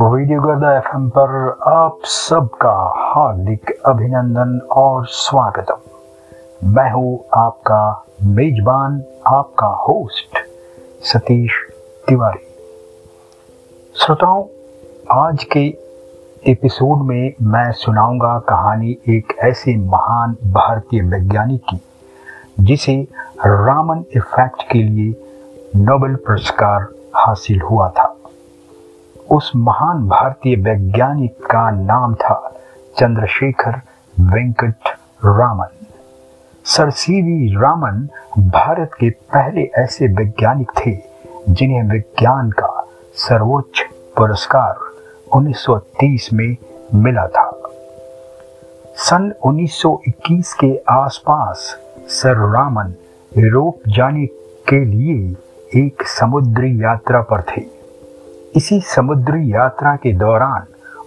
Radio गर्दा FM पर आप सबका हार्दिक अभिनंदन और स्वागतम। मैं हूँ आपका मेजबान, आपका होस्ट सतीश तिवारी। श्रोताओं, आज के एपिसोड में मैं सुनाऊँगा कहानी एक ऐसे महान भारतीय वैज्ञानिक की, जिसे रामन इफ़ेक्ट के लिए नोबेल पुरस्कार हासिल हुआ था। उस महान भारतीय वैज्ञानिक का नाम था Chandrashekhar Venkata Raman. Sir C V Raman Bharat के पहले ऐसे वैज्ञानिक थे जिन्हें विज्ञान का सर्वोच्च पुरस्कार 1930 में मिला था। सन 1921 के आसपास सर रामन यूरोप जाने के लिए एक समुद्री यात्रा पर थे। इसी समुद्री यात्रा के दौरान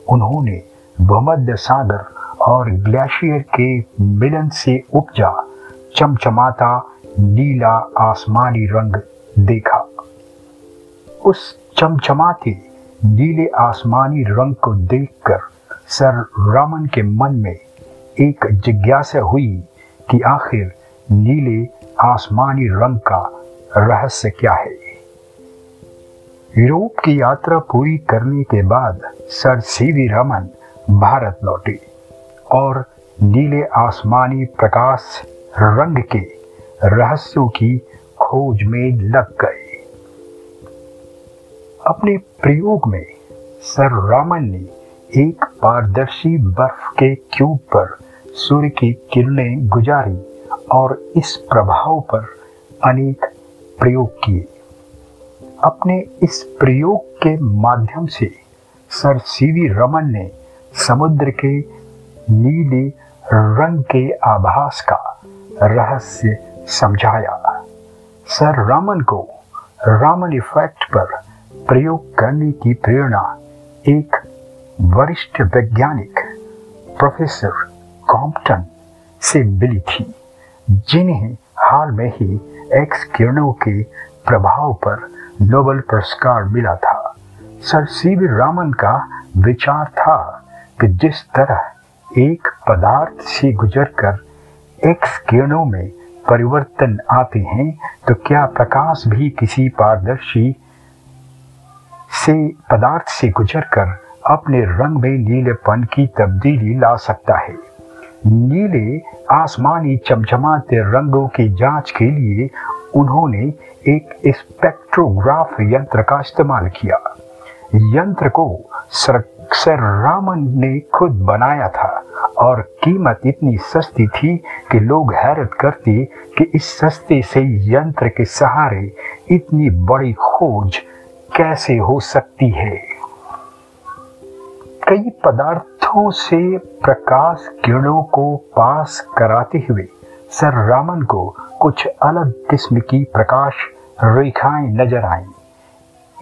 उन्होंने भूमध्य सागर और ग्लेशियर के मिलन से उपजा चमचमाता नीला आसमानी रंग देखा। उस चमचमाते नीले आसमानी रंग को देखकर सर रामन के मन में एक जिज्ञासा हुई कि आखिर नीले आसमानी रंग का रहस्य क्या है। यूरोप की यात्रा पूरी करने के बाद Sir C V Raman Bharat लौटे और नीले आसमानी प्रकाश रंग के रहस्यों की खोज में लग गए। अपने प्रयोग में सर रामन ने एक पारदर्शी बर्फ़ के क्यूब पर सूर्य की किरणें गुजारी और इस प्रभाव पर अनेक प्रयोग किए। अपने इस प्रयोग के माध्यम से सर सीवी रमन ने समुद्र के नीले रंग के आभास का रहस्य समझाया। सर रामन को रामन इफ़ेक्ट पर प्रयोग करने की प्रेरणा एक वरिष्ठ वैज्ञानिक प्रोफेसर कॉम्पटन से मिली थी, जिन्हें हाल में ही एक्स किरणों के प्रभाव पर नोबेल पुरस्कार मिला था। सर सी वी रामन का विचार था कि जिस तरह एक पदार्थ से गुजरकर एक्स किरणों में परिवर्तन आते हैं तो क्या प्रकाश भी किसी पारदर्शी से पदार्थ से गुजरकर अपने रंग में नीलेपन की तब्दीली ला सकता है। नीले आसमानी चमचमाते रंगों की जाँच के लिए उन्होंने एक स्पेक्ट्रोग्राफ यंत्र का इस्तेमाल किया। यंत्र को सर, रामन ने खुद बनाया था और कीमत इतनी सस्ती थी कि लोग हैरत करते कि इस सस्ते से यंत्र के सहारे इतनी बड़ी खोज कैसे हो सकती है। कई पदार्थों से प्रकाश किरणों को पास कराते हुए सर रामन को कुछ अलग किस्म की प्रकाश रेखाएँ नज़र आईं।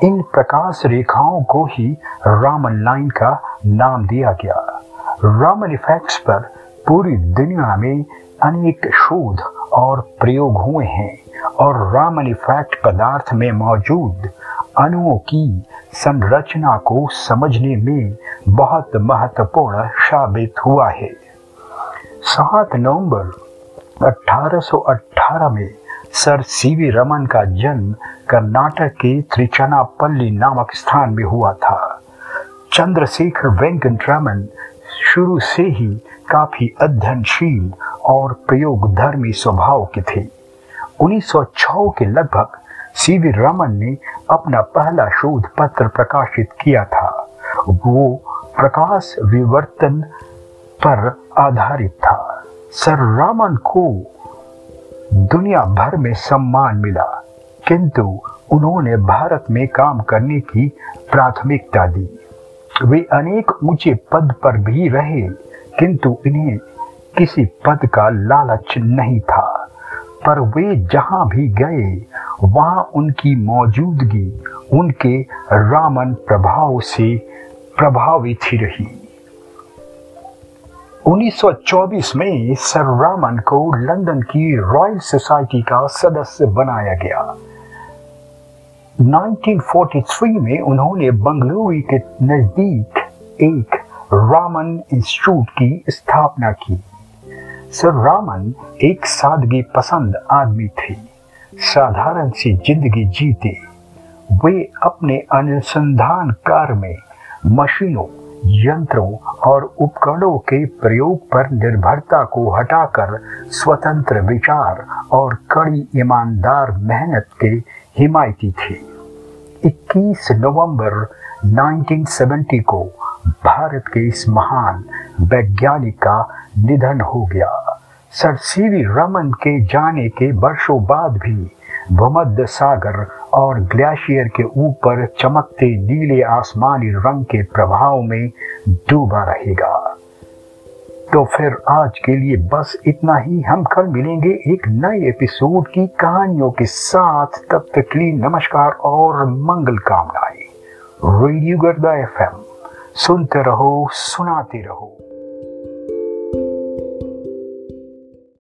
इन प्रकाश रेखाओं को ही रामन लाइन का नाम दिया गया। रामन इफेक्ट्स पर पूरी दुनिया में अनेक शोध और प्रयोग हुए हैं और रामन इफ़ेक्ट पदार्थ में मौजूद अणुओं की संरचना को समझने में बहुत महत्वपूर्ण साबित हुआ है। सात नवंबर 1818 में सर सी वी रमन का जन्म कर्नाटक के त्रिचनापल्ली नामक स्थान में हुआ था। चंद्रशेखर वेंकट रमन शुरू से ही काफ़ी अध्ययनशील और प्रयोग धर्मी स्वभाव के थे। 1906 के लगभग सी वी रमन ने अपना पहला शोध पत्र प्रकाशित किया था। वो प्रकाश विवर्तन पर आधारित था। सर रामन को दुनिया भर में सम्मान मिला, किंतु उन्होंने भारत में काम करने की प्राथमिकता दी। वे अनेक ऊँचे पद पर भी रहे, किंतु इन्हें किसी पद का लालच नहीं था। पर वे जहाँ भी गए, वहाँ उनकी मौजूदगी, उनके रामन प्रभाव से प्रभावित ही रही। 1924 में सर रामन को लंदन की रॉयल सोसाइटी का सदस्य बनाया गया। 1943 में उन्होंने बंगलुरु के नज़दीक एक रामन इंस्टीट्यूट की स्थापना की। सर रामन एक सादगी पसंद आदमी थे। साधारण सी ज़िंदगी जीते। वे अपने अनुसंधान कार्य में मशीनों यंत्रों और उपकरणों के प्रयोग पर निर्भरता को हटाकर स्वतंत्र विचार और कड़ी ईमानदार मेहनत के हिमायती थे। 21 नवंबर 1970 को भारत के इस महान वैज्ञानिक का निधन हो गया। सर सीवी रमन के जाने के वर्षों बाद भी भूमध्य सागर और ग्लेशियर के ऊपर चमकते नीले आसमानी रंग के प्रभाव में डूबा रहेगा। तो फिर आज के लिए बस इतना ही। हम कल मिलेंगे एक नए एपिसोड की कहानियों के साथ। तब तक के लिए नमस्कार और मंगल कामनाएँ। रेडियो गर्दा एफएम। सुनते रहो, सुनाते रहो।